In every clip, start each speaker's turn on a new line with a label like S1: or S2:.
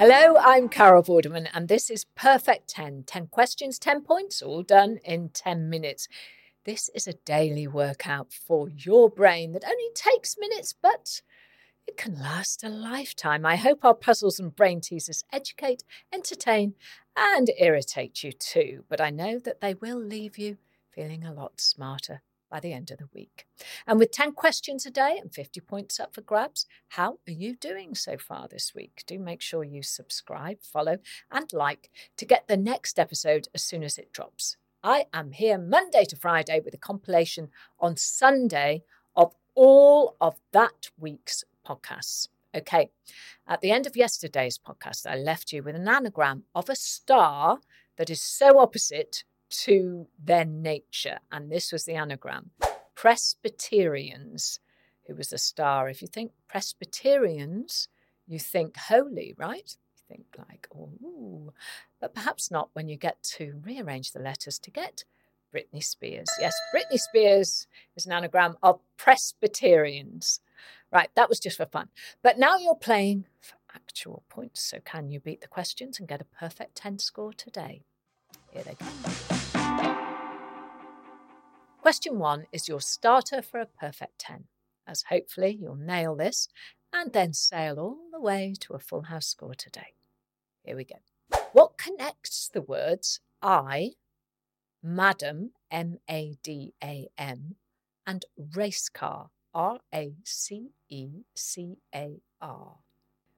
S1: Hello, I'm Carol Vorderman, and this is Perfect 10 10 questions, 10 points, all done in 10 minutes. This is a daily workout for your brain that only takes minutes, but it can last a lifetime. I hope our puzzles and brain teasers educate, entertain, and irritate you too, but I know that they will leave you feeling a lot smarter by the end of the week. And with 10 questions a day and 50 points up for grabs, how are you doing so far this week? Do make sure you subscribe, follow, and like to get the next episode as soon as it drops. I am here Monday to Friday with a compilation on Sunday of all of that week's podcasts. Okay, at the end of yesterday's podcast, I left you with an anagram of a star that is so opposite to their nature. And this was the anagram Presbyterians, who was a star. If you think Presbyterians, you think holy, right? You think like, oh, but perhaps not when you get to rearrange the letters to get Britney Spears. Yes, Britney Spears is an anagram of Presbyterians. Right, that was just for fun. But now you're playing for actual points. So can you beat the questions and get a perfect 10 score today? Here they come. Question one is your starter for a perfect 10, as hopefully you'll nail this and then sail all the way to a full house score today. Here we go. What connects the words I, Madam, M A D A M, and race car, R A C E C A R?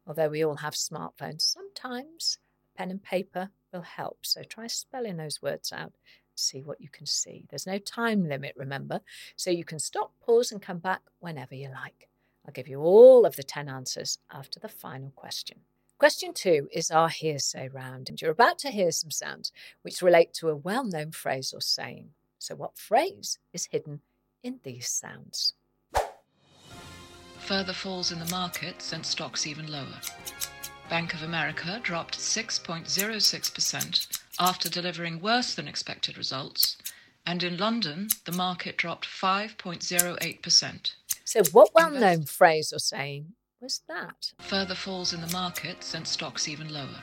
S1: Although we all have smartphones, sometimes pen and paper will help. So try spelling those words out. See what you can see. There's no time limit, remember, so you can stop, pause, and come back whenever you like. I'll give you all of the 10 answers after the final question. Question two is our hearsay round, and you're about to hear some sounds which relate to a well known phrase or saying. So, what phrase is hidden in these sounds?
S2: Further falls in the market sent stocks even lower. Bank of America dropped 6.06% after delivering worse than expected results, and in London, the market dropped 5.08%.
S1: So, what well known phrase or saying was that?
S2: Further falls in the market sent stocks even lower.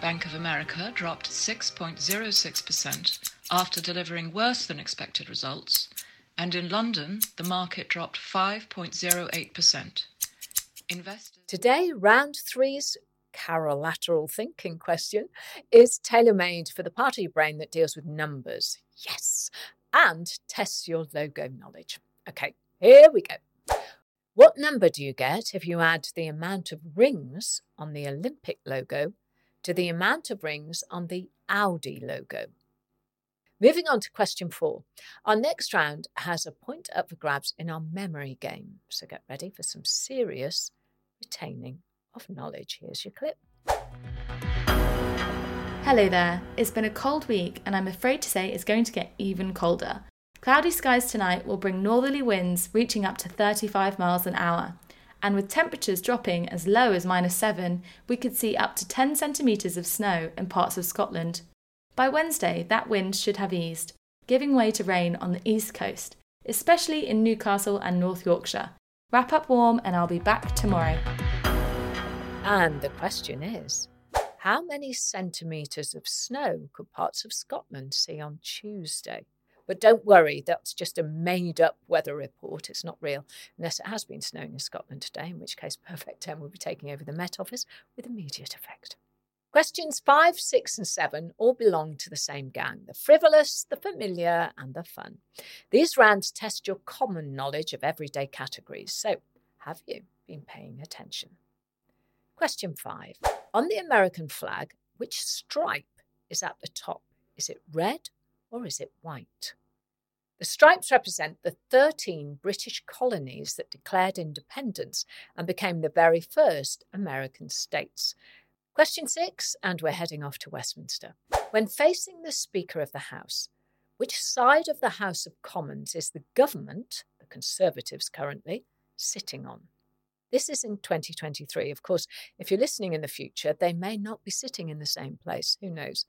S2: Bank of America dropped 6.06% after delivering worse than expected results, and in London, the market dropped 5.08%. Investors.
S1: Today, round three's carolateral thinking question is tailor made for the part of your brain that deals with numbers. Yes, and tests your logo knowledge. Okay, here we go. What number do you get if you add the amount of rings on the Olympic logo to the amount of rings on the Audi logo? Moving on to question four. Our next round has a point up for grabs in our memory game. So get ready for some serious retaining of knowledge. Here's your clip.
S3: Hello there. It's been a cold week, and I'm afraid to say it's going to get even colder. Cloudy skies tonight will bring northerly winds reaching up to 35 miles an hour. And with temperatures dropping as low as minus 7, we could see up to 10 centimetres of snow in parts of Scotland. By Wednesday, that wind should have eased, giving way to rain on the east coast, especially in Newcastle and North Yorkshire. Wrap up warm, and I'll be back tomorrow.
S1: And the question is how many centimetres of snow could parts of Scotland see on Tuesday? But don't worry, that's just a made up weather report. It's not real, unless it has been snowing in Scotland today, in which case Perfect 10 will be taking over the Met Office with immediate effect. Questions five, six, and seven all belong to the same gang the frivolous, the familiar, and the fun. These rounds test your common knowledge of everyday categories. So, have you been paying attention? Question five On the American flag, which stripe is at the top? Is it red or is it white? The stripes represent the 13 British colonies that declared independence and became the very first American states. Question six, and we're heading off to Westminster. When facing the Speaker of the House, which side of the House of Commons is the government, the Conservatives currently, sitting on? This is in 2023. Of course, if you're listening in the future, they may not be sitting in the same place. Who knows?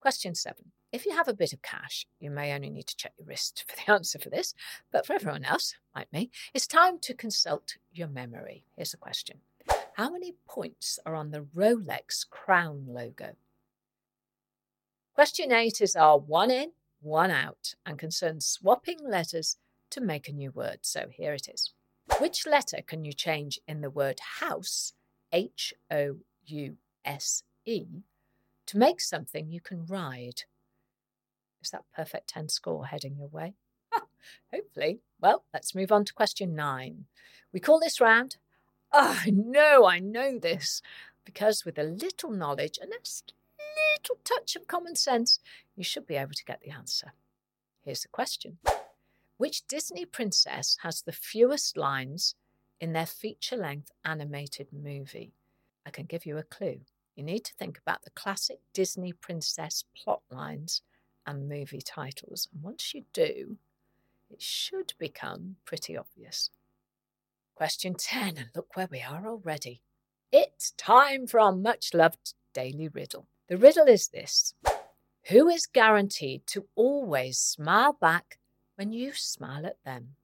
S1: Question seven. If you have a bit of cash, you may only need to check your wrist for the answer for this, but for everyone else, like me, it's time to consult your memory. Here's a question How many points are on the Rolex crown logo? Question eight is our one in, one out, and concerns swapping letters to make a new word. So here it is. Which letter can you change in the word house, H O U S E, to make something you can ride? Is that perfect 10 score heading your way? Hopefully. Well, let's move on to question nine. We call this round, oh, I know, I know this, because with a little knowledge and a little touch of common sense, you should be able to get the answer. Here's the question Which Disney princess has the fewest lines in their feature length animated movie? I can give you a clue. You need to think about the classic Disney princess plot lines and movie titles. And once you do, it should become pretty obvious. Question 10, and look where we are already. It's time for our much loved daily riddle. The riddle is this Who is guaranteed to always smile back when you smile at them?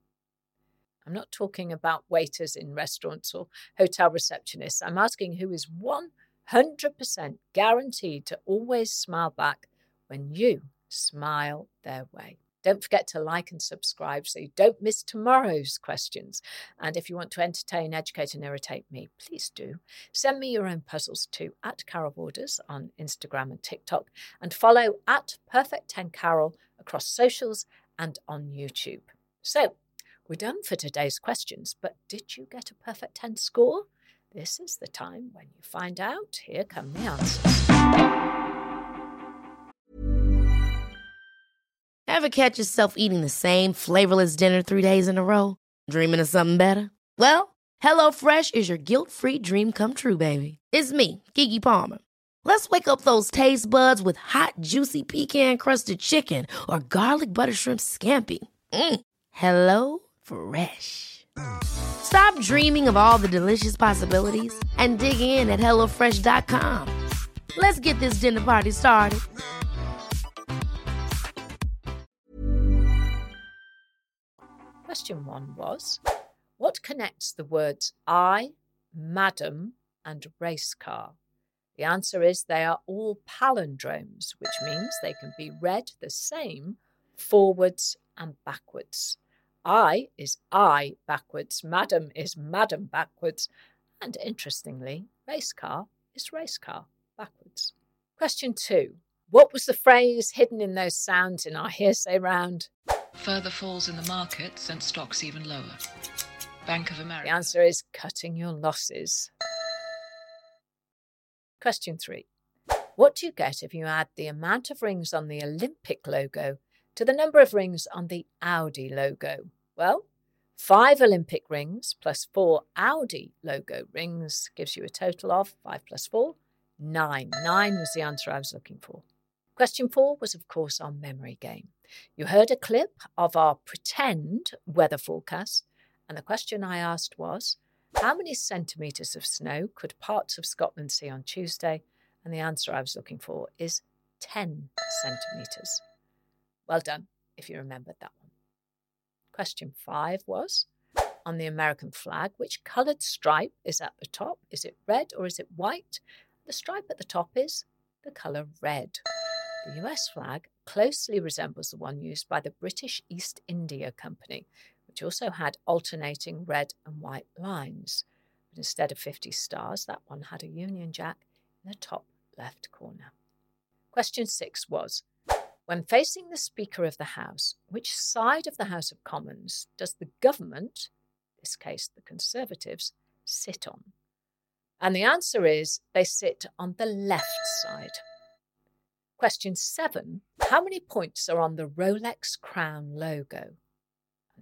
S1: I'm not talking about waiters in restaurants or hotel receptionists. I'm asking who is 100% guaranteed to always smile back when you smile their way. Don't forget to like and subscribe so you don't miss tomorrow's questions. And if you want to entertain, educate, and irritate me, please do. Send me your own puzzles to at Carol Vorders on Instagram and TikTok, and follow at Perfect 10 Carol across socials and on YouTube. So, we're done for today's questions, but did you get a perfect 10 score? This is the time when you find out. Here come the answers.
S4: Ever catch yourself eating the same flavorless dinner three days in a row? Dreaming of something better? Well, HelloFresh is your guilt free dream come true, baby. It's me, Keke Palmer. Let's wake up those taste buds with hot, juicy pecan crusted chicken or garlic butter shrimp scampi. Mm. Hello Fresh. Stop dreaming of all the delicious possibilities and dig in at HelloFresh.com. Let's get this dinner party started.
S1: Question one was What connects the words I, madam, and race car? The answer is they are all palindromes, which means they can be read the same forwards and backwards. I is I backwards, madam is madam backwards, and interestingly, race car is race car backwards. Question two What was the phrase hidden in those sounds in our hearsay round?
S2: Further falls in the market sent stocks even lower. Bank of America.
S1: The answer is cutting your losses. Question three. What do you get if you add the amount of rings on the Olympic logo to the number of rings on the Audi logo? Well, five Olympic rings plus four Audi logo rings gives you a total of five plus four, nine. Nine was the answer I was looking for. Question four was, of course, our memory game. You heard a clip of our pretend weather forecast, and the question I asked was How many centimetres of snow could parts of Scotland see on Tuesday? And the answer I was looking for is 10 centimetres. Well done if you remembered that one. Question five was On the American flag, which coloured stripe is at the top? Is it red or is it white? The stripe at the top is the colour red. The US flag closely resembles the one used by the British East India Company, which also had alternating red and white lines. But instead of 50 stars, that one had a Union Jack in the top left corner. Question six was When facing the Speaker of the House, which side of the House of Commons does the government, in this case the Conservatives, sit on? And the answer is they sit on the left side. Question seven How many points are on the Rolex crown logo?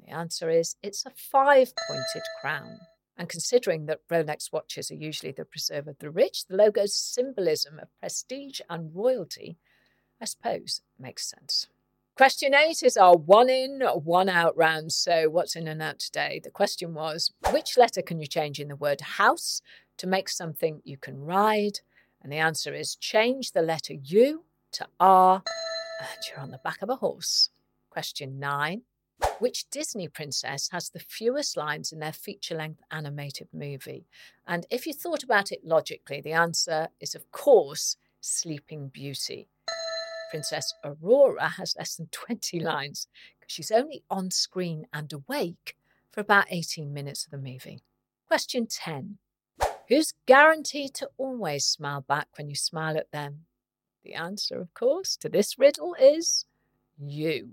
S1: The answer is it's a five pointed crown. And considering that Rolex watches are usually the preserve of the rich, the logo's symbolism of prestige and royalty, I suppose, makes sense. Question eight is our one in, one out round. So, what's in and out today? The question was which letter can you change in the word house to make something you can ride? And the answer is change the letter U to R, and you're on the back of a horse. Question nine which Disney princess has the fewest lines in their feature length animated movie? And if you thought about it logically, the answer is, of course, Sleeping Beauty. Princess Aurora has less than 20 lines because she's only on screen and awake for about 18 minutes of the movie. Question 10 Who's guaranteed to always smile back when you smile at them? The answer, of course, to this riddle is you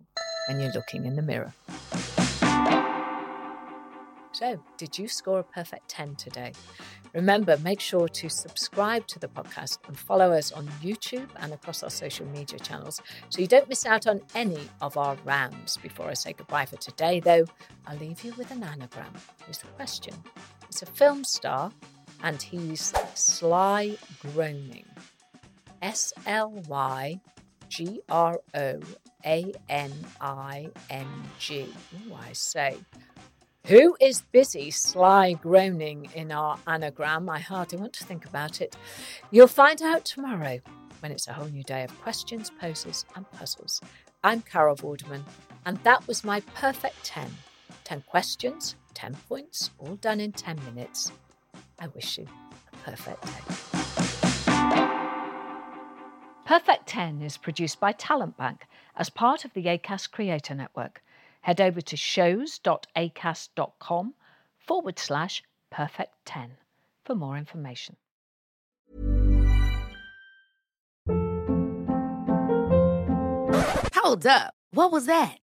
S1: when you're looking in the mirror. So, did you score a perfect 10 today? Remember, make sure to subscribe to the podcast and follow us on YouTube and across our social media channels so you don't miss out on any of our rounds. Before I say goodbye for today, though, I'll leave you with an anagram. Here's the question It's a film star and he's Sly Groaning. S L Y G R O A N I N G. Oh, I say. Who is busy sly groaning in our anagram? I hardly want to think about it. You'll find out tomorrow when it's a whole new day of questions, poses, and puzzles. I'm Carol Vorderman, and that was my perfect 10. 10 questions, 10 points, all done in 10 minutes. I wish you a perfect day. Perfect 10 is produced by Talent Bank as part of the Acast Creator Network. Head over to shows.acast.com forward slash perfect 10 for more information.
S4: Hold up. What was that?